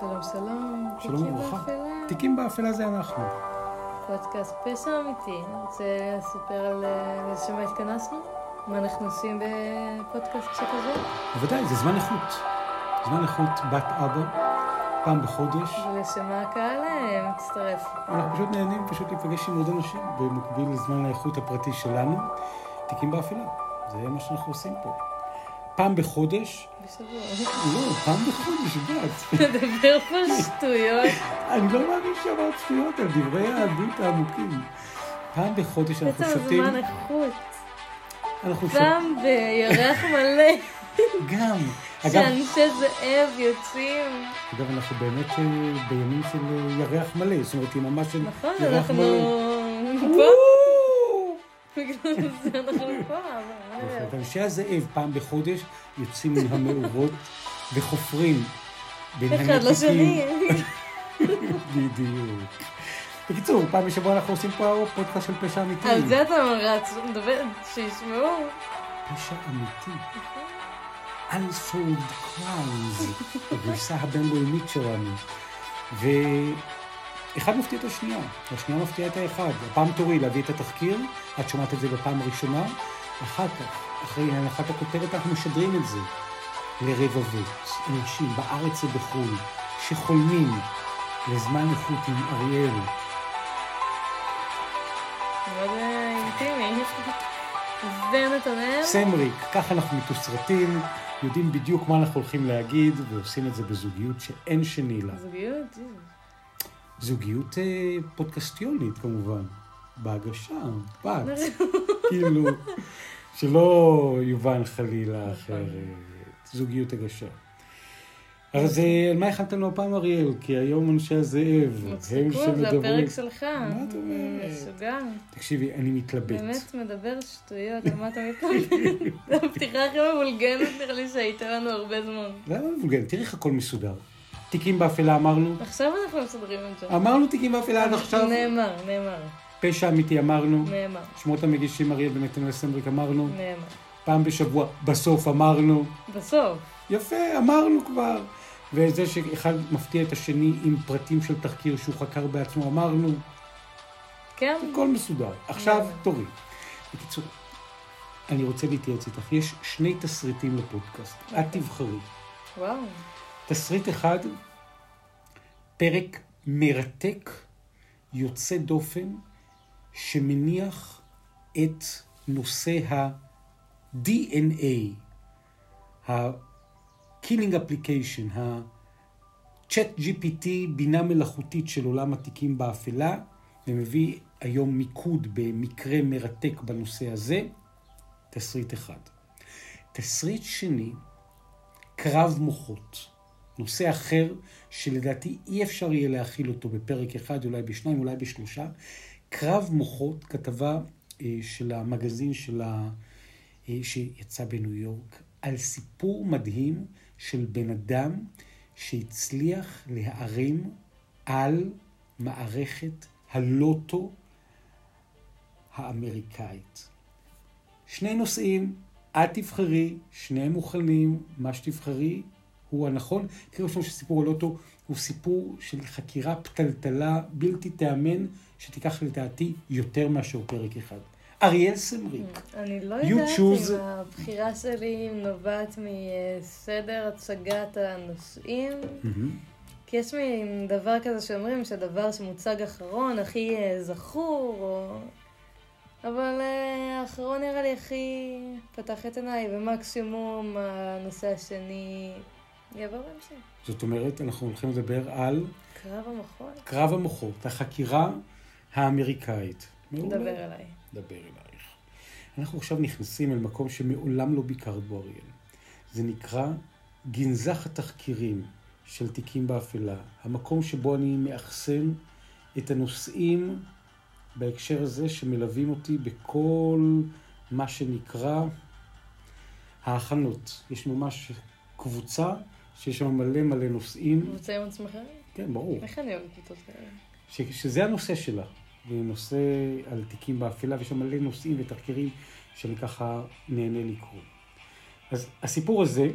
שלום, שלום. שלום וברכה. תיקים באפלה זה אנחנו. פודקאסט פשע אמיתי. רוצה לספר על אה, לשם מה התכנסנו? מה אנחנו עושים בפודקאסט שכזה? בוודאי, זה זמן איכות. זמן איכות בת אבא, פעם בחודש. ולשם מה הקהל אה, מצטרף? אנחנו פשוט נהנים פשוט להיפגש עם עוד אנשים במקביל לזמן האיכות הפרטי שלנו. תיקים באפלה, זה מה שאנחנו עושים פה. פעם בחודש, בשבוע. לא, פעם בחודש, את יודעת. נדבר פה שטויות. אני לא מאמין שאמרת שטויות על דברי היהדות העמוקים. פעם בחודש אנחנו בעצם שותים, הזמן איכות. אנחנו שותים, פעם בירח מלא, גם. אגב, שאנשי זאב יוצאים. אגב, אנחנו באמת אה, בימים של אה, ירח מלא, זאת אומרת, עם ממש של נכון, ירח אנחנו מלא. פה. וואו! בגלל זה אנחנו פה. אנשי הזאב פעם בחודש יוצאים מן המאורות וחופרים בין אחד לשני. בדיוק. בקיצור, פעם בשבוע אנחנו עושים פה פודקאסט של פשע אמיתי. על זה אתה רץ, מדבר, שישמעו. פשע אמיתי. Unsolved Crimes, הגרסה הבינלאומית שלנו. ואחד מפתיע את השנייה, והשנייה מפתיעה את האחד. הפעם תורי להביא את התחקיר, את שומעת את זה בפעם הראשונה, אחר כך, אחרי הנחת הכותרת, אנחנו משדרים את זה לרבבות אנשים בארץ ובחו"ל, שחולמים לזמן איכות עם אריאל. מאוד אה, אינטימי. ונתנאל, סמריק, ככה אנחנו מתוסרטים, יודעים בדיוק מה אנחנו הולכים להגיד, ועושים את זה בזוגיות שאין שני לה. זוגיות. זוגיות אה, פודקאסטיונית כמובן, בהגשה, בת, כאילו, שלא יובן חלילה אחרת, זוגיות הגשה. אז אה, על מה הכנת לנו הפעם אריאל? כי היום אנשי הזאב, הם מצחיקות, זה שמדברים. הפרק שלך. מה את אומרת? משוגע. תקשיבי, אני מתלבט. באמת מדבר שטויות, מה אתה מתלבט? זו הפתיחה הכי מבולגנת נראה לי שהייתה לנו הרבה זמן. למה מבוגר? תראי איך הכל מסודר. תיקים באפלה אמרנו, עכשיו אנחנו מסדרים את זה. אמרנו תיקים באפלה עד עכשיו, נאמר, נאמר, פשע אמיתי אמרנו, נאמר, שמות המגישים אריאל ונתנאל סמריק אמרנו, נאמר. פעם בשבוע בסוף אמרנו, בסוף. יפה, אמרנו כבר. וזה שאחד מפתיע את השני עם פרטים של תחקיר שהוא חקר בעצמו, אמרנו, כן? הכל מסודר. עכשיו יאללה. תורי. בקיצור, אני רוצה להתייעץ איתך. יש שני תסריטים לפודקאסט. את אוקיי. תבחרי. וואו. תסריט אחד, פרק מרתק, יוצא דופן, שמניח את נושא ה-DNA, ה-Killing Application, ה-Chat GPT, בינה מלאכותית של עולם התיקים באפלה, ומביא היום מיקוד במקרה מרתק בנושא הזה, תסריט אחד. תסריט שני, קרב מוחות. נושא אחר, שלדעתי אי אפשר יהיה להכיל אותו בפרק אחד, אולי בשניים, אולי בשלושה. קרב מוחות, כתבה אה, של המגזין של ה... אה, שיצא בניו יורק, על סיפור מדהים של בן אדם שהצליח להערים על מערכת הלוטו האמריקאית. שני נושאים, את תבחרי, שניהם מוכנים, מה שתבחרי הוא הנכון. תראו שם שסיפור הלוטו הוא סיפור של חקירה פתלתלה בלתי תיאמן, שתיקח לדעתי יותר מאשר פרק אחד. אריאל סמריק, אני לא יודעת choose- אם הבחירה שלי נובעת מסדר הצגת הנושאים, כי יש מין דבר כזה שאומרים שהדבר שמוצג אחרון הכי אה, זכור, או... אבל אה, האחרון נראה לי הכי פתח את עיניי, ומקסימום הנושא השני יבוא בהמשך. זאת אומרת, אנחנו הולכים לדבר על קרב המוחות? קרב המוחות, החקירה האמריקאית. מעולה. דבר אליי. דבר אלייך. אנחנו עכשיו נכנסים אל מקום שמעולם לא ביקרת בו, אריאל. זה נקרא גנזך התחקירים של תיקים באפלה. המקום שבו אני מאחסן את הנושאים בהקשר הזה שמלווים אותי בכל מה שנקרא ההכנות. יש ממש קבוצה שיש שם מלא מלא נושאים. קבוצה עם עצמכם? כן, ברור. איך אני אוהבת קבוצות כאלה? ש, שזה הנושא שלה. נושא על תיקים באפלה, ויש שם מלא נושאים ותחקירים שאני ככה נהנה לקרוא. אז הסיפור הזה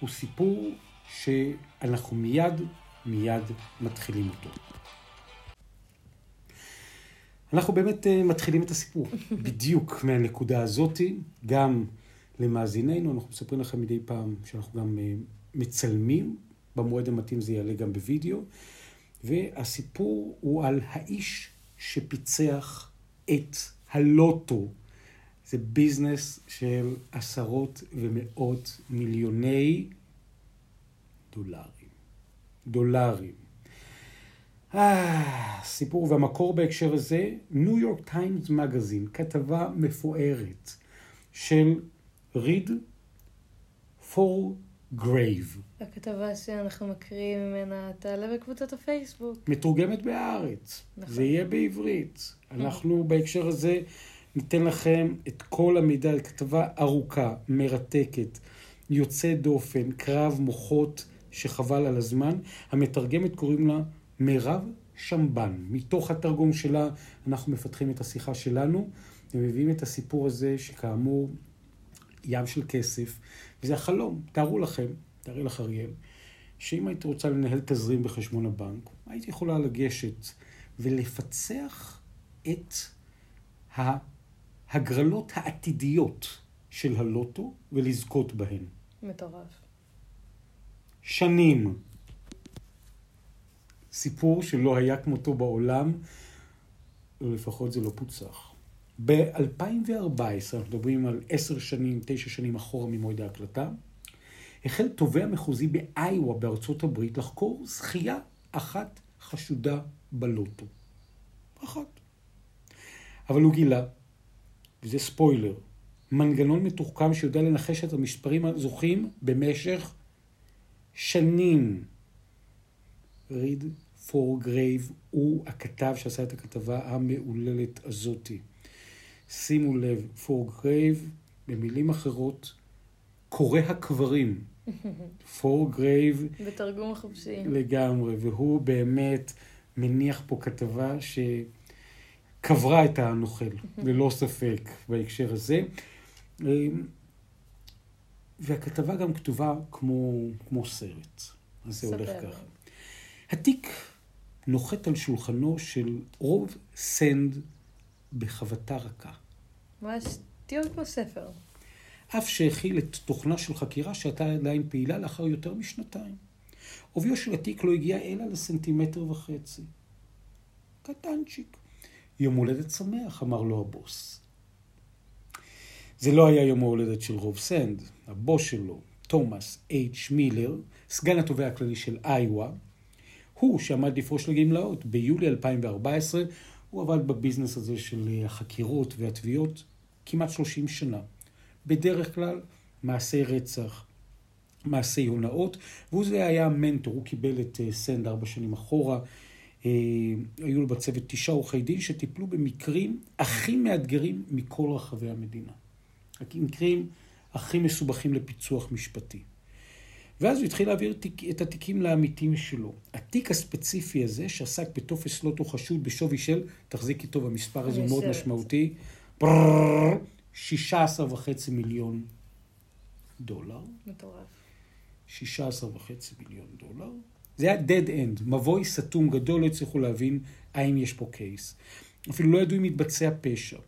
הוא סיפור שאנחנו מיד, מיד מתחילים אותו. אנחנו באמת אה, מתחילים את הסיפור, בדיוק מהנקודה הזאתי, גם למאזיננו, אנחנו מספרים לכם מדי פעם שאנחנו גם אה, מצלמים, במועד המתאים זה יעלה גם בווידאו, והסיפור הוא על האיש שפיצח את הלוטו. זה ביזנס של עשרות ומאות מיליוני דולרים. דולרים. אה, סיפור והמקור בהקשר הזה, ניו יורק טיימס מגזין, כתבה מפוארת של ריד פור גרייב. הכתבה שאנחנו מקריאים ממנה תעלה בקבוצת הפייסבוק. מתורגמת בהארץ. נכון. זה יהיה בעברית. אנחנו בהקשר הזה ניתן לכם את כל המידע, כתבה ארוכה, מרתקת, יוצאת דופן, קרב מוחות שחבל על הזמן. המתרגמת קוראים לה מירב שמבן. מתוך התרגום שלה אנחנו מפתחים את השיחה שלנו ומביאים את הסיפור הזה שכאמור ים של כסף, וזה החלום. תארו לכם, תארי לך אריאל, שאם היית רוצה לנהל תזרים בחשבון הבנק, היית יכולה לגשת ולפצח את ההגרלות העתידיות של הלוטו ולזכות בהן. מטורף. שנים. סיפור שלא היה כמותו בעולם, או לפחות זה לא פוצח. ב-2014, אנחנו מדברים על עשר שנים, תשע שנים אחורה ממועד ההקלטה, החל תובע מחוזי באיווה בארצות הברית לחקור זכייה אחת חשודה בלוטו. אחת. אבל הוא גילה, וזה ספוילר, מנגנון מתוחכם שיודע לנחש את המספרים הזוכים במשך שנים. ריד פור גרייב הוא הכתב שעשה את הכתבה המהוללת הזאתי. שימו לב, פור גרייב, במילים אחרות, קורא הקברים. פור גרייב. בתרגום חופשי. לגמרי, והוא באמת מניח פה כתבה שקברה את הנוכל, ללא ספק, בהקשר הזה. והכתבה גם כתובה כמו, כמו סרט. אז זה הולך ככה. התיק נוחת על שולחנו של רוב סנד בחבטה רכה. ממש תיאור כמו ספר. אף שהכיל את תוכנה של חקירה שהייתה עדיין פעילה לאחר יותר משנתיים. עוביו של התיק לא הגיע אלא לסנטימטר וחצי. קטנצ'יק. יום הולדת שמח, אמר לו הבוס. זה לא היה יום ההולדת של רוב סנד. הבוס שלו, תומאס אייץ' מילר, סגן התובע הכללי של איווה, הוא שעמד לפרוש לגמלאות ביולי 2014, הוא עבד בביזנס הזה של החקירות והתביעות כמעט 30 שנה. בדרך כלל מעשי רצח, מעשי הונאות, והוא זה היה המנטור, הוא קיבל את אה, סנד ארבע שנים אחורה. אה, היו לו בצוות תשעה עורכי דין שטיפלו במקרים הכי מאתגרים מכל רחבי המדינה. המקרים הכי מסובכים לפיצוח משפטי. ואז הוא התחיל להעביר את התיקים לעמיתים שלו. התיק הספציפי הזה, שעסק בטופס לוטו חשוד בשווי של, תחזיקי טוב, המספר הזה הוא מאוד משמעותי, 16 וחצי מיליון דולר. מטורף. 16 וחצי מיליון דולר. זה היה dead end, מבוי סתום גדול, לא הצליחו להבין האם יש פה קייס. אפילו לא ידעו אם מתבצע פשע.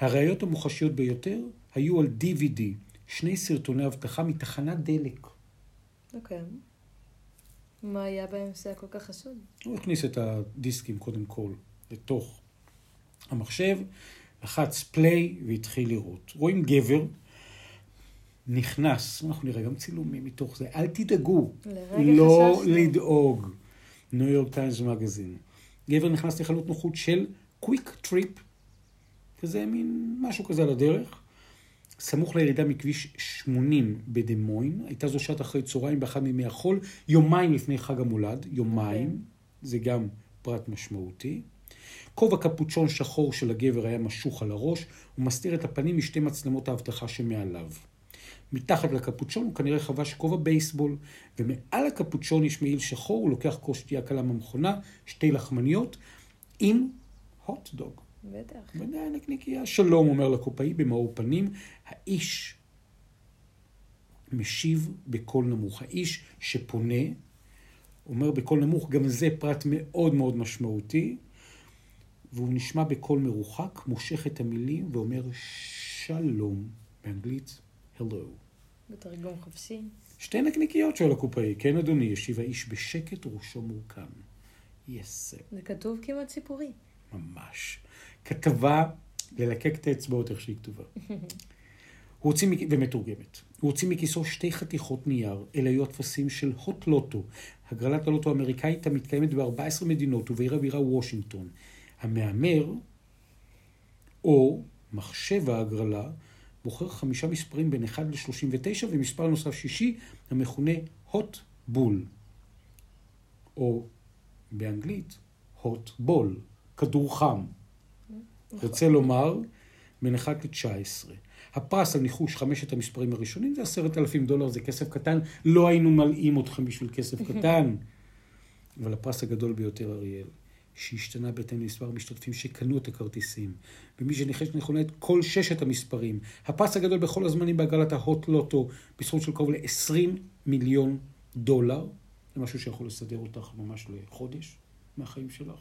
הראיות המוחשיות ביותר היו על DVD, שני סרטוני אבטחה מתחנת דלק. אוקיי. מה היה שהיה כל כך חשוד? הוא הכניס את הדיסקים קודם כל לתוך המחשב, לחץ פליי והתחיל לראות. רואים גבר נכנס, אנחנו נראה גם צילומים מתוך זה, אל תדאגו, לא חששנו. לדאוג. ניו יורק טיימס מגזין. גבר נכנס לחנות נוחות של QuikTrip, וזה מין משהו כזה על הדרך. סמוך לירידה מכביש 80 בדמוין, הייתה זו שעת אחרי צהריים באחד מימי החול, יומיים לפני חג המולד, יומיים, okay. אוקיי. זה גם פרט משמעותי. כובע קפוצ'ון שחור של הגבר היה משוך על הראש, ומסתיר את הפנים משתי מצלמות האבטחה שמעליו. מתחת לקפוצ'ון הוא כנראה חבש כובע בייסבול, ומעל הקפוצ'ון יש מעיל שחור, הוא לוקח כוס שתייה קלה מהמכונה, שתי לחמניות, עם הוט דוג. בטח. ודאי נקניקייה. שלום, אומר לקופאי במאור פנים, האיש משיב בקול נמוך. האיש שפונה אומר בקול נמוך, גם זה פרט מאוד מאוד משמעותי, והוא נשמע בקול מרוחק, מושך את המילים ואומר שלום, באנגלית, hello. בתרגום חופשי. שתי נקניקיות, שואל הקופאי. כן, אדוני, ישיב האיש בשקט, ראשו מורכם. יס. זה כתוב כמעט סיפורי. ממש. כתבה ללקק את האצבעות איך שהיא כתובה. הוא הוציא, ומתורגמת. הוא הוציא מכיסו שתי חתיכות נייר, אלה היו הטפסים של הוט לוטו, הגרלת הלוטו האמריקאית המתקיימת ב-14 מדינות ובעיר הבירה וושינגטון. המהמר, או מחשב ההגרלה, בוחר חמישה מספרים בין 1 ל-39 ומספר נוסף שישי המכונה hot bull, או באנגלית hot ball, כדור חם. רוצה לומר, בין 1 ל-19. הפרס על ניחוש חמשת המספרים הראשונים זה עשרת אלפים דולר, זה כסף קטן, לא היינו מלאים אתכם בשביל כסף קטן. אבל הפרס הגדול ביותר, אריאל, שהשתנה בהתאם למספר המשתתפים שקנו את הכרטיסים, ומי שניחש נכונה את כל ששת המספרים. הפרס הגדול בכל הזמנים בהגרלת ההוט לוטו, בסכום של קרוב ל-20 מיליון דולר. זה משהו שיכול לסדר אותך ממש לחודש מהחיים שלך,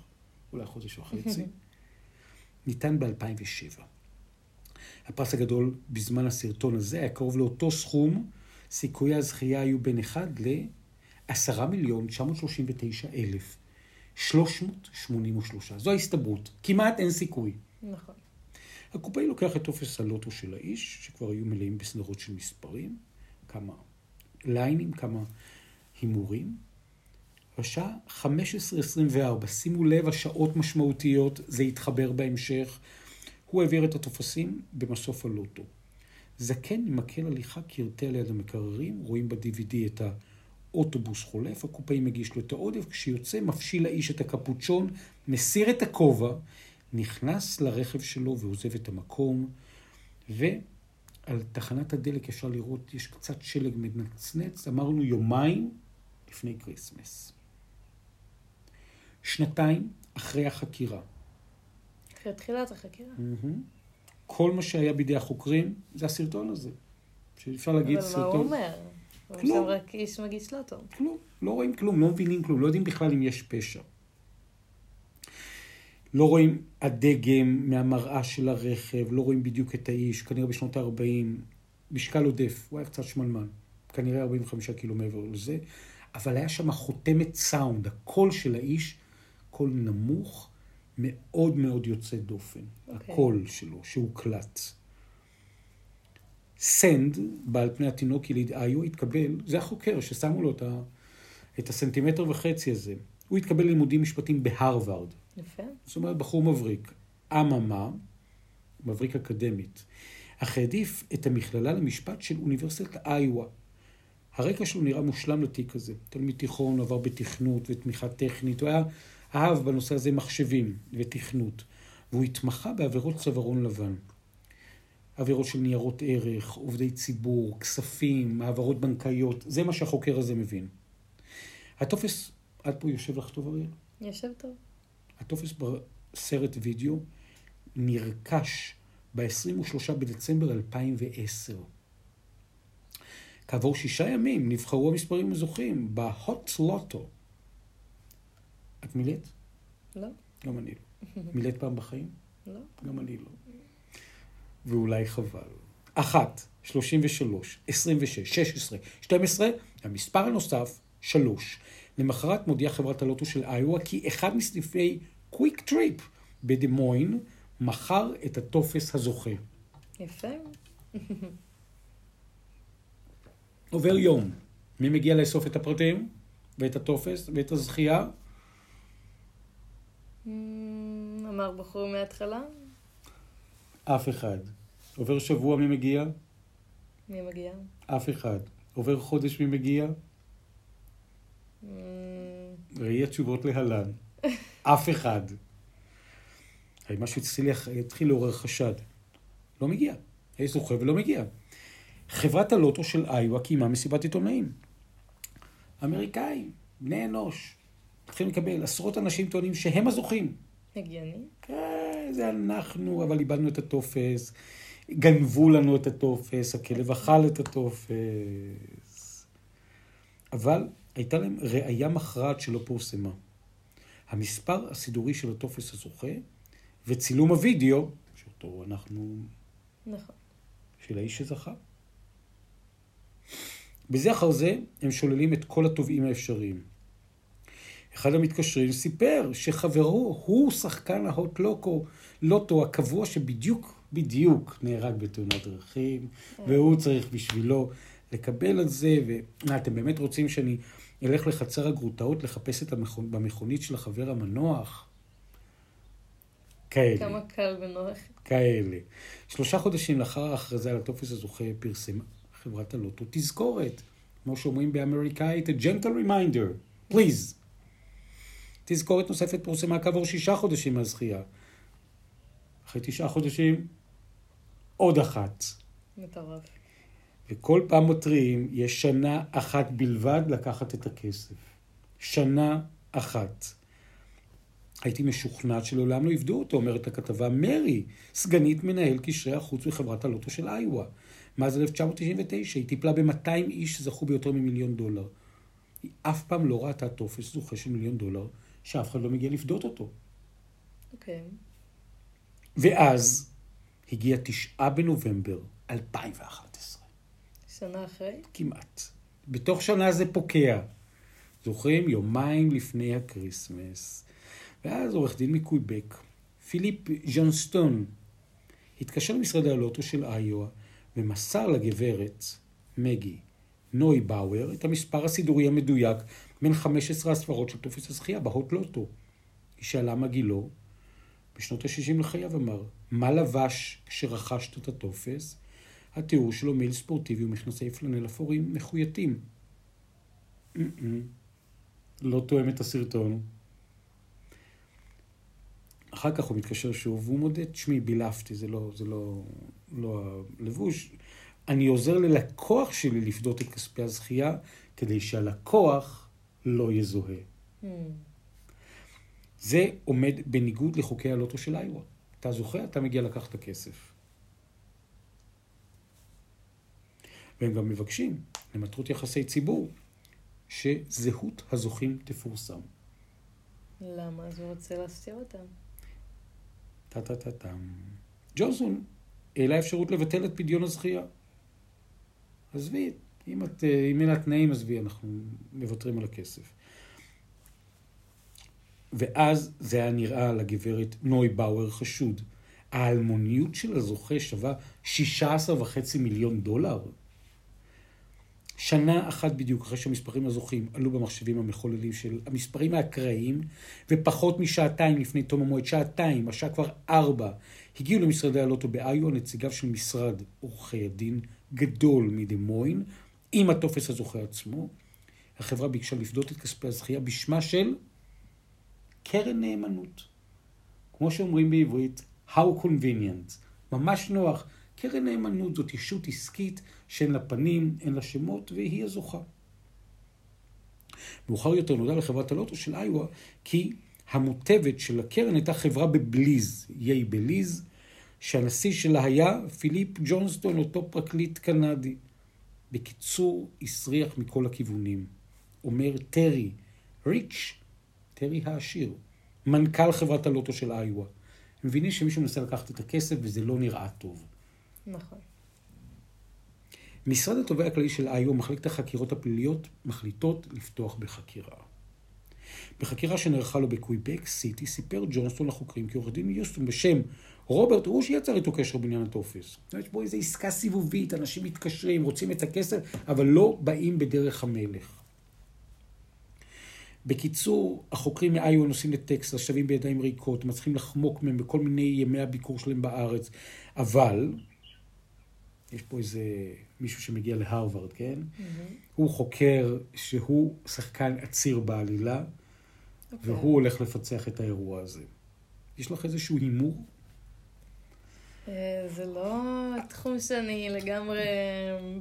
אולי חודש וחצי. ניתן ב-2007. הפרס הגדול בזמן הסרטון הזה היה קרוב לאותו סכום, סיכויי הזכייה היו בין 1 ל-10 מיליון 939 אלף. 383. זו ההסתברות. כמעט אין סיכוי. נכון. הקופאי לוקח את טופס הלוטו של האיש, שכבר היו מלאים בסדרות של מספרים, כמה ליינים, כמה הימורים. בשעה 15.24, שימו לב, השעות משמעותיות, זה יתחבר בהמשך. הוא העביר את הטופסים במסוף הלוטו. זקן עם מקל הליכה קרטע ליד המקררים, רואים ב-DVD את האוטובוס חולף, הקופאי מגיש לו את העודף, כשיוצא מפשיל האיש את הקפוצ'ון, מסיר את הכובע, נכנס לרכב שלו ועוזב את המקום, ועל תחנת הדלק אפשר לראות, יש קצת שלג מנצנץ, אמרנו יומיים לפני כריסמס. שנתיים אחרי החקירה. אחרי תחילת החקירה. כל מה שהיה בידי החוקרים זה הסרטון הזה. שאפשר להגיד אבל סרטון... מה הוא אומר? הוא כלום. שם רק איש מגיש לא טוב. כלום, לא רואים כלום, לא מבינים כלום, לא יודעים בכלל אם יש פשע. לא רואים הדגם מהמראה של הרכב, לא רואים בדיוק את האיש, כנראה בשנות ה-40, משקל עודף, הוא היה קצת שמנמן, כנראה 45 קילו מעבר לזה, אבל היה שם חותמת סאונד, הקול של האיש, קול נמוך, מאוד מאוד יוצא דופן, okay. אוקיי. הקול שלו, שהוקלט. סנד, בעל פני התינוק יליד איו, התקבל, זה החוקר ששמו לו את, ה, את הסנטימטר וחצי הזה. הוא התקבל ללימודים משפטים בהרווארד. יפה. זאת אומרת, בחור מבריק. אממה, מבריק אקדמית, אך העדיף את המכללה למשפט של אוניברסיטת איואה. הרקע שלו נראה מושלם לתיק הזה. תלמיד תיכון, עבר בתכנות ותמיכה טכנית. הוא היה אהב בנושא הזה מחשבים ותכנות. והוא התמחה בעבירות צווארון לבן. עבירות של ניירות ערך, עובדי ציבור, כספים, העברות בנקאיות, זה מה שהחוקר הזה מבין. הטופס, עד פה יושב לך טוב אריאל? יושב טוב. הטופס בסרט וידאו נרכש ב-23 בדצמבר 2010. כעבור שישה ימים נבחרו המספרים הזוכים בהוט לוטו. את מילאת? לא? גם אני לא. מילאת פעם בחיים? לא. גם אני לא. ואולי חבל. אחת, שלושים ושלוש, עשרים ושש, שש עשרה, שתים עשרה, המספר הנוסף, שלוש. למחרת מודיעה חברת הלוטו של איואה כי אחד מסניפי QuikTrip בדמוין מכר את הטופס הזוכה. יפה. עובר יום. מי מגיע לאסוף את הפרטים? ואת הטופס? ואת הזכייה? אמ, אמר בחור מההתחלה, אף אחד. עובר שבוע מי מגיע? מי מגיע? אף אחד. עובר חודש מי מגיע? אמ, ראי התשובות להלן. אף אחד. הרי משהו התחיל, התחיל לעורר חשד. לא מגיע. יש זוכה ולא מגיע. חברת הלוטו של איואה קיימה מסיבת עיתונאים. אמריקאים, בני אנוש, מתחילים לקבל, עשרות אנשים טוענים שהם הזוכים. הגיוני. כן, זה אנחנו, אבל איבדנו את הטופס. גנבו לנו את הטופס, הכלב אכל את הטופס. אבל הייתה להם ראייה מכרעת שלא פורסמה. המספר הסידורי של הטופס הזוכה וצילום הוידאו, שאותו אנחנו... נכון. של האיש שזכה. בזה אחר זה הם שוללים את כל התובעים האפשריים. אחד המתקשרים סיפר שחברו הוא שחקן ההוט לוקו, לוטו הקבוע שבדיוק בדיוק נהרג בתאונת דרכים, והוא צריך בשבילו לקבל על זה, ואתם באמת רוצים שאני אלך לחצר הגרוטאות לחפש את המכונ... במכונית של החבר המנוח? כאלה. כמה קל ונוח. כאלה. שלושה חודשים לאחר ההכרזה על הטופס הזוכה פרסמה חברת הלוטו תזכורת, כמו שאומרים באמריקאית, a gentle reminder, please. תזכורת נוספת פורסמה כעבור שישה חודשים מהזכייה. אחרי תשעה חודשים, עוד אחת. מטורף. וכל פעם מתריעים, יש שנה אחת בלבד לקחת את הכסף. שנה אחת. הייתי משוכנעת שלעולם לא יפדו אותו, אומרת הכתבה מרי, סגנית מנהל קשרי החוץ בחברת הלוטו של איואה. מאז 1999 היא טיפלה ב-200 איש שזכו ביותר ממיליון דולר. היא אף פעם לא ראתה טופס זוכה של מיליון דולר, שאף אחד לא מגיע לפדות אותו. אוקיי. ואז הגיע תשעה בנובמבר 2011. שנה אחרי? כמעט. בתוך שנה זה פוקע. זוכרים? יומיים לפני הקריסמס. ואז עורך דין מקויבק, פיליפ ז'ונסטון, התקשר למשרד הלוטו של איואה ומסר לגברת מגי נוי באואר את המספר הסידורי המדויק בין 15 הספרות של טופס הזכייה ב Hot Lotto. היא שאלה מה גילו. בשנות ה-60 לחייו אמר, מה לבש כשרכשת את הטופס? התיאור שלו מייל ספורטיבי ומכנסי פלנל אפורים מחויטים. לא תואם את הסרטון. אחר כך הוא מתקשר שוב, והוא מודה, תשמעי, בילפתי, זה לא, זה לא, לא הלבוש. אני עוזר ללקוח שלי לפדות את כספי הזכייה, כדי שהלקוח לא יזוהה. Hmm. זה עומד בניגוד לחוקי הלוטו של איווה. אתה זוכה, אתה מגיע לקחת את הכסף. והם גם מבקשים, למטרות יחסי ציבור, שזהות הזוכים תפורסם. למה? אז הוא רוצה להסתיר אותם. טה-טה-טה-טם. ג'ונסון העלה אפשרות לבטל את פדיון הזכייה. עזבי, אם, את, אם אין התנאים, עזבי, אנחנו מוותרים על הכסף. ואז זה היה נראה לגברת נוי באואר חשוד. האלמוניות של הזוכה שווה 16.5 מיליון דולר. שנה אחת בדיוק אחרי שהמספרים הזוכים עלו במחשבים המחוללים של המספרים האקראיים, ופחות משעתיים לפני תום המועד, שעתיים, השעה כבר ארבע, הגיעו למשרדי הלוטו באיו נציגיו של משרד עורכי הדין גדול מדמוין, עם הטופס הזוכה עצמו. החברה ביקשה לפדות את כספי הזכייה בשמה של קרן נאמנות. כמו שאומרים בעברית, How convenient. ממש נוח. קרן נאמנות זאת ישות עסקית שאין לה פנים, אין לה שמות, והיא הזוכה. מאוחר יותר נודע לחברת הלוטו של איואה כי המוטבת של הקרן הייתה חברה בבליז, יי בליז, שהנשיא שלה היה פיליפ ג'ונסטון, אותו פרקליט קנדי. בקיצור, הסריח מכל הכיוונים. אומר טרי, ריץ', טרי העשיר, מנכ"ל חברת הלוטו של איואה. הם מבינים שמישהו מנסה לקחת את הכסף וזה לא נראה טוב. נכון. משרד התובע הכללי של איואה, מחלקת החקירות הפליליות, מחליטות לפתוח בחקירה. בחקירה שנערכה לו בקוויבק סיטי, סיפר ג'ונסטון לחוקרים כי עורך דין מיוסטון בשם רוברט הוא שיצר איתו קשר בעניין הטופס. יש פה איזו עסקה סיבובית, אנשים מתקשרים, רוצים את הכסף, אבל לא באים בדרך המלך. בקיצור, החוקרים מאיו נוסעים לטקסס, שווים בידיים ריקות, מצליחים לחמוק מהם בכל מיני ימי הביקור שלהם בארץ, אבל יש פה איזה מישהו שמגיע להרווארד, כן? Mm-hmm. הוא חוקר שהוא שחקן עציר בעלילה, okay. אוקיי. והוא הולך לפצח את האירוע הזה. יש לך איזשהו הימור? אה, זה לא תחום שאני לגמרי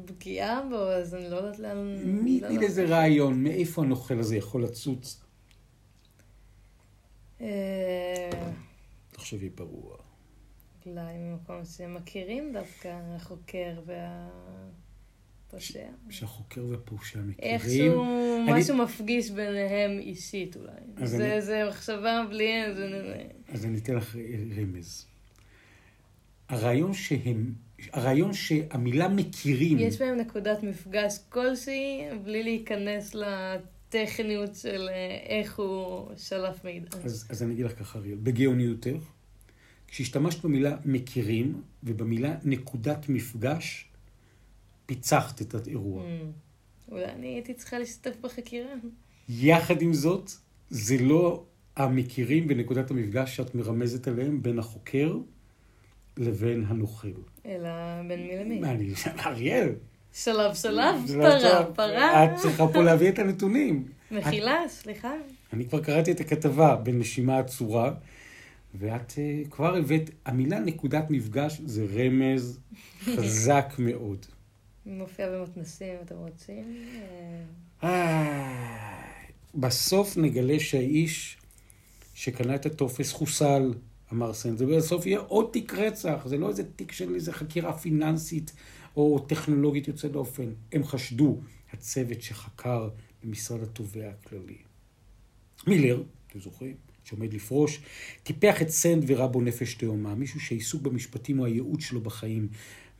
בקיאה בו, אז אני לא יודעת לאן... מי לא איזה רעיון, מאיפה הנוכל הזה יכול לצוץ? אה, תחשבי פרוע. אולי ממקום שמכירים דווקא החוקר והפושע. שהחוקר והפושע מכירים. איכשהו אני- משהו מפגיש ביניהם אישית אולי. זה אני- זה מחשבה בלי איזה... אז אני אתן לך רמז. הרעיון שהם, הרעיון שהמילה מכירים, יש בהם נקודת מפגש כלשהי, בלי להיכנס לטכניות של אה, איך הוא שלף מידע. אז, אז אני אגיד לך ככה, אריאל, בגאוניותך, כשהשתמשת במילה מכירים ובמילה נקודת מפגש, פיצחת את האירוע. Mm. אולי אני הייתי צריכה להשתתף בחקירה. יחד עם זאת, זה לא המכירים ונקודת המפגש שאת מרמזת עליהם בין החוקר לבין הנוכל. אלא בין מי למי. אני, אריאל, שלב שלב, פרה. פרה. את צריכה פה להביא את הנתונים. מחילה, סליחה. אני כבר קראתי את הכתבה בנשימה עצורה, ואת uh, כבר הבאת, המילה נקודת מפגש זה רמז חזק מאוד. מופיע במתנסים, אתם רוצים? אה, אה, בסוף נגלה שהאיש שקנה את הטופס חוסל, אמר סנד, זה בסוף יהיה עוד תיק רצח, זה לא איזה תיק של איזה חקירה פיננסית או טכנולוגית יוצאת דופן. הם חשדו, הצוות שחקר במשרד התובע הכללי. מילר, אתם זוכרים? שעומד לפרוש, טיפח את סנד וראה בו נפש תאומה, מישהו שהעיסוק במשפטים הוא הייעוד שלו בחיים,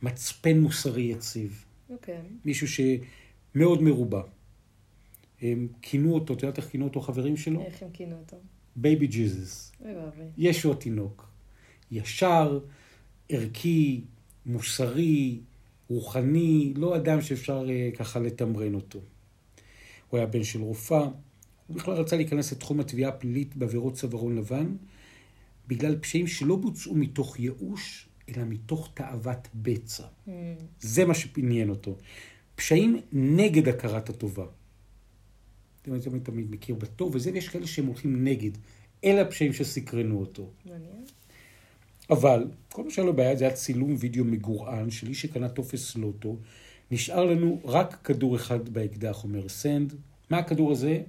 מצפן מוסרי יציב. אוקיי. מישהו שמאוד מרובע. הם כינו אותו, את יודעת איך כינו אותו חברים שלו? איך הם כינו אותו? Baby Jesus. ישו התינוק. ישר, ערכי, מוסרי, רוחני, לא אדם שאפשר אה, ככה לתמרן אותו. הוא היה בן של רופאה, הוא בכלל רצה להיכנס לתחום התביעה הפלילית בעבירות צווארון לבן, בגלל פשעים שלא בוצעו מתוך ייאוש, אלא מתוך תאוות בצע. Mm. זה מה שעניין אותו. פשעים נגד הכרת הטובה. אני תמיד תמיד מכיר בטוב וזה, ויש כאלה שהם הולכים נגד. אלה הפשעים שסקרנו אותו. מעניין. אבל, כל מה שהיה לו בעיה זה היה צילום וידאו מגורען של איש שקנה טופס לוטו. נשאר לנו רק כדור אחד באקדח, אומר סנד. מה הכדור הזה?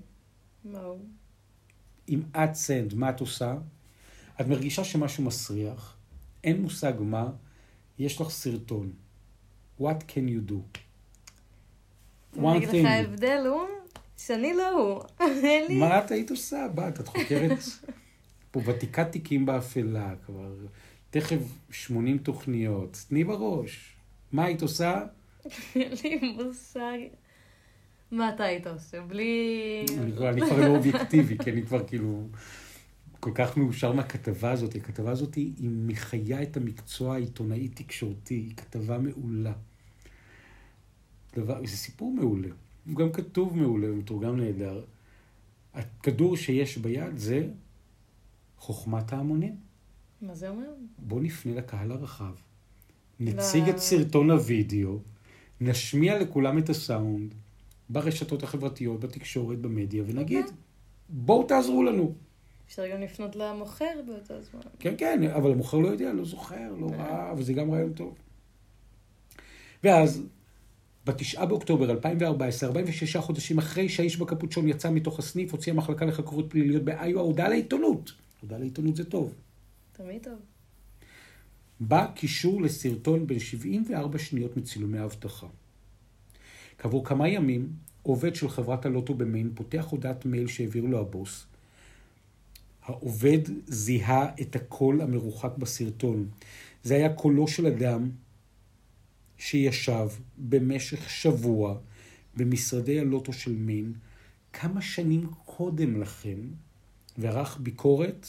מה הוא? אם את סנד, מה את עושה? את מרגישה שמשהו מסריח, אין מושג מה, יש לך סרטון. What can you do? אני אגיד לך, ההבדל הוא שאני לא הוא. מה את היית עושה? בת, את חוקרת פה ותיקת תיקים באפלה כבר, תכף 80 תוכניות, תני בראש. מה היית עושה? אין לי מושג. מה אתה היית עושה? בלי... אני כבר לא אובייקטיבי, כי אני כבר כאילו כל כך מאושר מהכתבה הזאת. הכתבה הזאת היא היא מחיה את המקצוע העיתונאי-תקשורתי, היא כתבה מעולה. דבר, זה סיפור מעולה. הוא גם כתוב מעולה ומתורגם נהדר. הכדור שיש ביד זה חוכמת ההמונים. מה זה אומר? בוא נפנה לקהל הרחב, נציג ל- את סרטון הוידאו, נשמיע לכולם את הסאונד ברשתות החברתיות, בתקשורת, במדיה, ונגיד, בואו תעזרו לנו. אפשר גם לפנות למוכר באותו זמן. כן, כן, אבל המוכר לא יודע, לא זוכר, לא ראה, אבל זה גם רעיון טוב. ואז, בתשעה באוקטובר 2014, 46 חודשים אחרי שהאיש בקפוצ'ון יצא מתוך הסניף, הוציאה המחלקה לחקירות פליליות באיואה הודעה לעיתונות. הודעה לעיתונות זה טוב. תמיד טוב. בא קישור לסרטון בן 74 שניות מצילומי האבטחה. כעבור כמה ימים, עובד של חברת הלוטו במיין פותח הודעת מייל שהעביר לו הבוס. העובד זיהה את הקול המרוחק בסרטון. זה היה קולו של אדם שישב במשך שבוע במשרדי הלוטו של מיין כמה שנים קודם לכן וערך ביקורת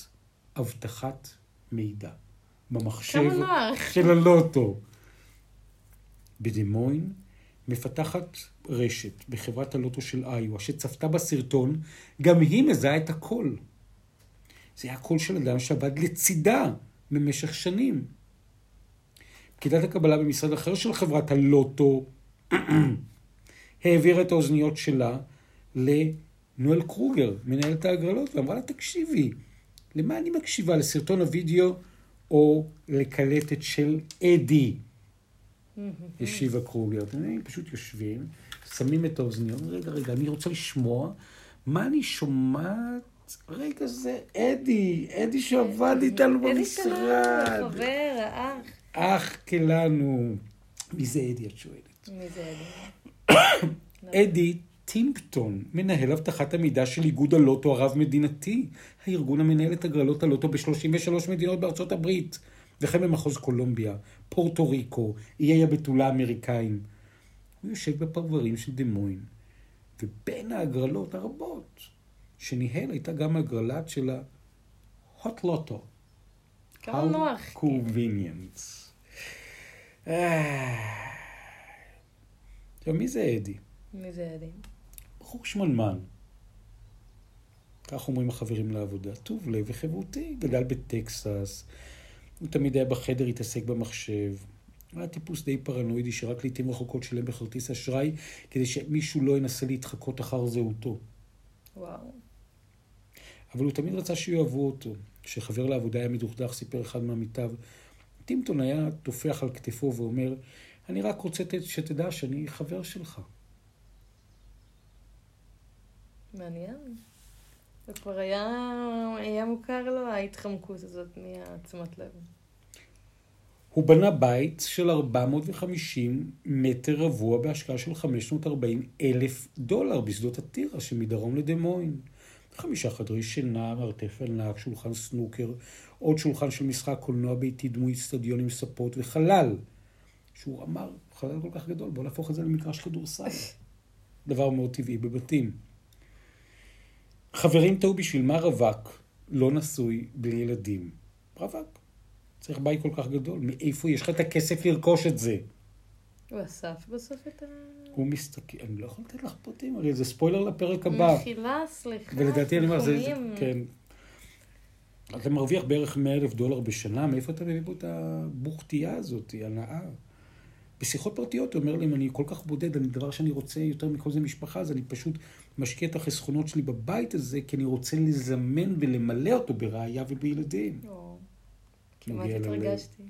אבטחת מידע במחשב. של הלוטו. בדמוין מפתחת רשת בחברת הלוטו של איואה שצפתה בסרטון, גם היא מזהה את הקול. זה היה קול של אדם שעבד לצידה במשך שנים. פקידת הקבלה במשרד אחר של חברת הלוטו העבירה את האוזניות שלה לנואל קרוגר, מנהלת ההגרלות, ואמרה לה, תקשיבי, למה אני מקשיבה? לסרטון הוידאו או לקלטת של אדי? השיבה קרוגר. אתם יודעים, פשוט יושבים, שמים את האוזניות, רגע, רגע, אני רוצה לשמוע מה אני שומעת רגע זה אדי, אדי שעבד איתנו במשרד. אדי שלנו, החבר, האח. אח כלנו. מי זה אדי, את שואלת? מי זה אדי? אדי טימפטון, מנהל אבטחת המידע של איגוד הלוטו הרב-מדינתי, הארגון המנהל את הגרלות הלוטו ב-33 מדינות בארצות הברית, וכן במחוז קולומביה, פורטו ריקו, איי הבתולה האמריקאים. הוא יושב בפרברים של דמוין, ובין ההגרלות הרבות שניהל הייתה גם הגרלת של ה-hot lotto. כמה נוח. convenient. אה. עכשיו, מי זה אדי? מי זה אדי? בחור שמנמן. כך אומרים החברים לעבודה. טוב לב וחברותי, גדל בטקסס. הוא תמיד היה בחדר, התעסק במחשב. הוא היה טיפוס די פרנואידי שרק לעיתים רחוקות שילם בכרטיס אשראי כדי שמישהו לא ינסה להתחקות אחר זהותו. וואו. אבל הוא תמיד רצה שיאהבו אותו. כשחבר לעבודה היה מדוכדך, סיפר אחד מעמיתיו, טימפטון היה טופח על כתפו ואומר, אני רק רוצה שתדע שאני חבר שלך. מעניין. זה כבר היה, היה מוכר לו ההתחמקות הזאת מעצמת לב. הוא בנה בית של 450 מטר רבוע בהשקעה של 540 אלף דולר בשדות הטירה שמדרום לדמוין. חמישה חדרי שינה, מרתף ענק, שולחן סנוקר, עוד שולחן של משחק קולנוע ביתי, דמוי אצטדיון עם ספות וחלל. שהוא אמר, חלל כל כך גדול, בוא נהפוך את זה למגרש כדורסל. דבר מאוד טבעי בבתים. חברים טעו בשביל מה רווק לא נשוי בלי ילדים. רווק. צריך בית כל כך גדול. מאיפה יש לך את הכסף לרכוש את זה? הוא אסף בסוף את ה... הוא מסתכל, אני לא יכול לתת לך פרטים, הרי זה ספוילר לפרק הבא. מחילה, סליחה. ולדעתי אני אומר, זה, כן. אתה מרוויח בערך 100 אלף דולר בשנה, מאיפה אתה מביא פה את הבוכתייה הזאת, הנאה? בשיחות פרטיות הוא אומר לי, אם אני כל כך בודד, אני דבר שאני רוצה יותר מכל זה משפחה, אז אני פשוט משקיע את החסכונות שלי בבית הזה, כי אני רוצה לזמן ולמלא אותו בראייה ובילדים. כמעט התרגשתי.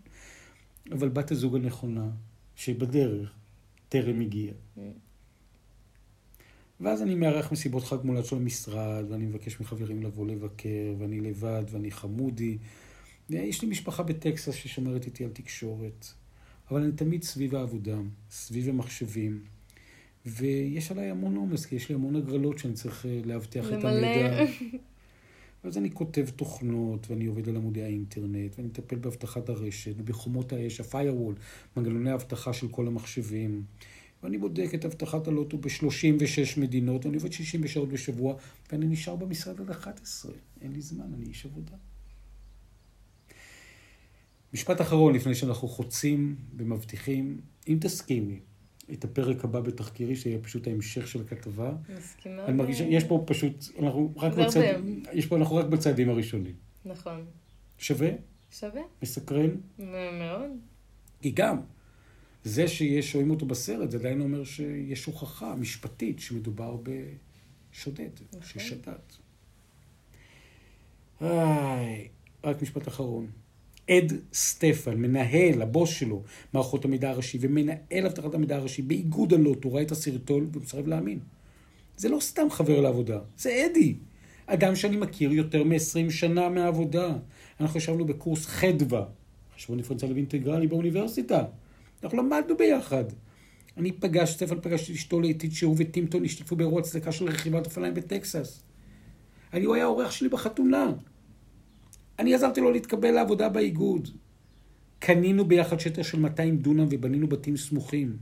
אבל בת הזוג הנכונה, שבדרך, טרם הגיעה. Mm. ואז אני מארח מסיבות חג מולד של המשרד, ואני מבקש מחברים לבוא לבקר, ואני לבד, ואני חמודי. יש לי משפחה בטקסס ששומרת איתי על תקשורת. אבל אני תמיד סביב העבודה, סביב המחשבים, ויש עליי המון עומס, כי יש לי המון הגרלות שאני צריך אה, לאבטח את המידע. אז אני כותב תוכנות, ואני עובד על עמודי האינטרנט, ואני מטפל באבטחת הרשת, ובחומות האש, ה-firewall, מנגנוני האבטחה של כל המחשבים. ואני בודק את אבטחת הלוטו ב-36 מדינות, ואני עובד 60 שעות בשבוע, ואני נשאר במשרד עד 11. אין לי זמן, אני איש עבודה. משפט אחרון לפני שאנחנו חוצים ומבטיחים, אם תסכימי, את הפרק הבא בתחקירי, שיהיה פשוט ההמשך של הכתבה. מסכימה. אני מרגישה, יש פה פשוט, אנחנו רק בצד, יש פה, אנחנו רק בצעדים הראשונים. נכון. שווה? שווה. מסקרן? מאוד. כי גם, זה שיש, רואים אותו בסרט, זה עדיין אומר שיש הוכחה משפטית שמדובר בשודד, נכון. ששדד. איי, רק משפט אחרון. אד סטפן, מנהל, הבוס שלו, מערכות המידע הראשי, ומנהל אבטחת המידע הראשי באיגוד הלוטו, ראה את הסרטון ומסרב להאמין. זה לא סתם חבר לעבודה, זה אדי. אדם שאני מכיר יותר מ-20 שנה מהעבודה. אנחנו ישבנו בקורס חדווה, חשבון דיפרנציאלי ואינטגרלי באוניברסיטה. אנחנו למדנו ביחד. אני פגש, סטפן פגש את אשתו לעתיד שהוא וטימפטון השתתפו באירוע צדקה של רכיבת אופניים בטקסס. אני, הוא היה האורח שלי בחתונה. אני עזרתי לו להתקבל לעבודה באיגוד. קנינו ביחד שטח של 200 דונם ובנינו בתים סמוכים.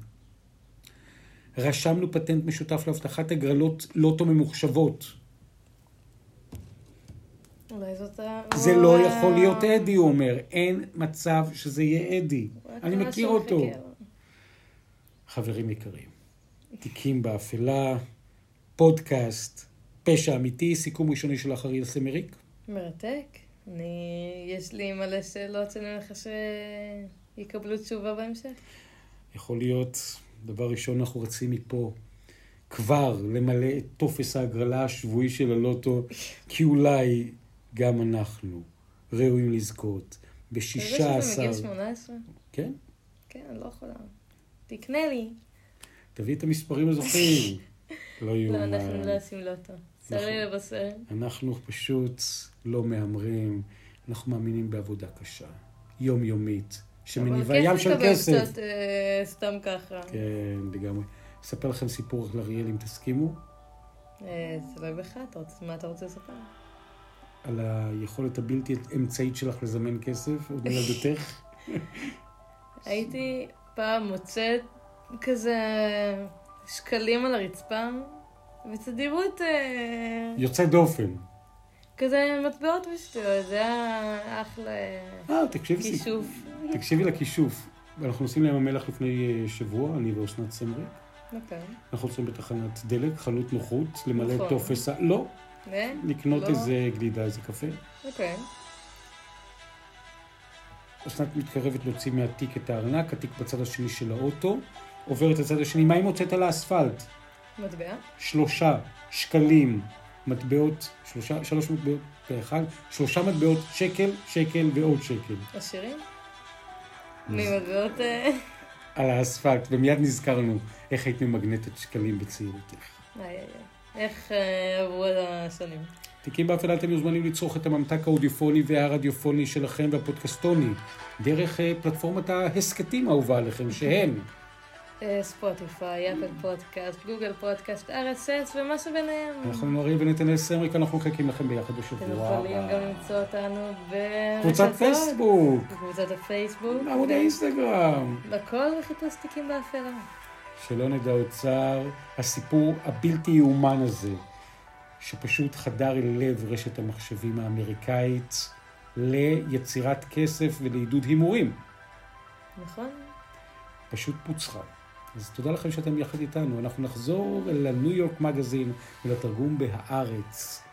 רשמנו פטנט משותף להבטחת הגרלות לוטו ממוחשבות. אולי זאת ה... זה לא יכול להיות אדי, הוא אומר. אין מצב שזה יהיה אדי. אני מכיר אותו. חברים יקרים, תיקים באפלה, פודקאסט, פשע אמיתי, סיכום ראשוני של אחרי סמריק. מרתק. אני, יש לי מלא שאלות שאני מניחה שיקבלו תשובה בהמשך. יכול להיות, דבר ראשון, אנחנו רצים מפה כבר למלא את טופס ההגרלה השבועי של הלוטו, כי אולי גם אנחנו ראויים לזכות בשישה עשר... אתה יודע שזה מגיל 18? כן. כן, אני לא יכולה. תקנה לי. תביא את המספרים הזוכים. לא. לא, אנחנו לא עושים לוטו. לי לבשר. אנחנו פשוט לא מהמרים, אנחנו מאמינים בעבודה קשה, יומיומית, שמניבה ים של אבל כסף. כסף קצת אה, סתם ככה. כן, לגמרי. אספר לכם סיפור על אריאל, אם תסכימו, אה, בך, רוצה- מה אתה רוצה לספר? על היכולת הבלתי אמצעית שלך לזמן כסף, עוד מילדותך. הייתי פעם מוצאת כזה שקלים על הרצפה, בתדירות אה, יוצא דופן. כזה מטבעות ושטויות, זה היה אחלה אה, תקשיבי, כישוף. תקשיבי לכישוף. אנחנו נוסעים לים המלח לפני אה, שבוע, אני ואוסנת סמרי. אוקיי. אנחנו יוצאים בתחנת דלק, חלוט נוחות, למלא נכון. טופס... לא? לקנות לא? איזה גלידה, איזה קפה. אוקיי. אסנת מתקרבת להוציא מהתיק את הארנק, התיק בצד השני של האוטו, עוברת לצד השני, מה היא מוצאת על האספלט? מטבע? שלושה שקלים, מטבעות, שלושה, שלוש מטבעות באחד, שלושה מטבעות, שקל, שקל ועוד שקל. עשירים? ממטבעות... אה, על האספלט, ומיד נזכרנו איך היית ממגנטת שקלים בצעירותך. איך אה, עברו השנים? תיקים באפלה אתם מוזמנים לצרוך את הממתק האודיופוני והרדיופוני שלכם והפודקסטוני דרך אה, פלטפורמת ההסכתים האהובה עליכם, אה, ספוטיפיי, Apple Podcast, Google Podcast, RSS ומה שביניהם. אנחנו נורים ונתנאל סמריק, אנחנו מחכים לכם ביחד אתם בשבוע יכולים הבא. גם למצוא אותנו קבוצת ברשתות, פייסבוק, בקבוצת הפייסבוק, בעמוד האינסטגרם. בכל בחיפוש תיקים באפלה. שלא נדע עוד צער, הסיפור הבלתי יאומן הזה, שפשוט חדר אל לב רשת המחשבים האמריקאית ליצירת כסף ולעידוד הימורים. נכון? פשוט פוצחה. אז תודה לכם שאתם יחד איתנו. אנחנו נחזור אל הניו יורק מגזין ולתרגום בהארץ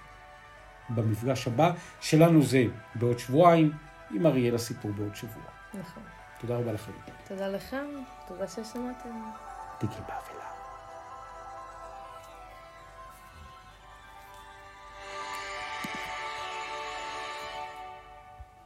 במפגש הבא. שלנו זה בעוד שבועיים, עם אריאל הסיפור בעוד שבוע. נכון. תודה רבה לכם. תודה לכם, תודה ששמעתם. תיקים באפלה.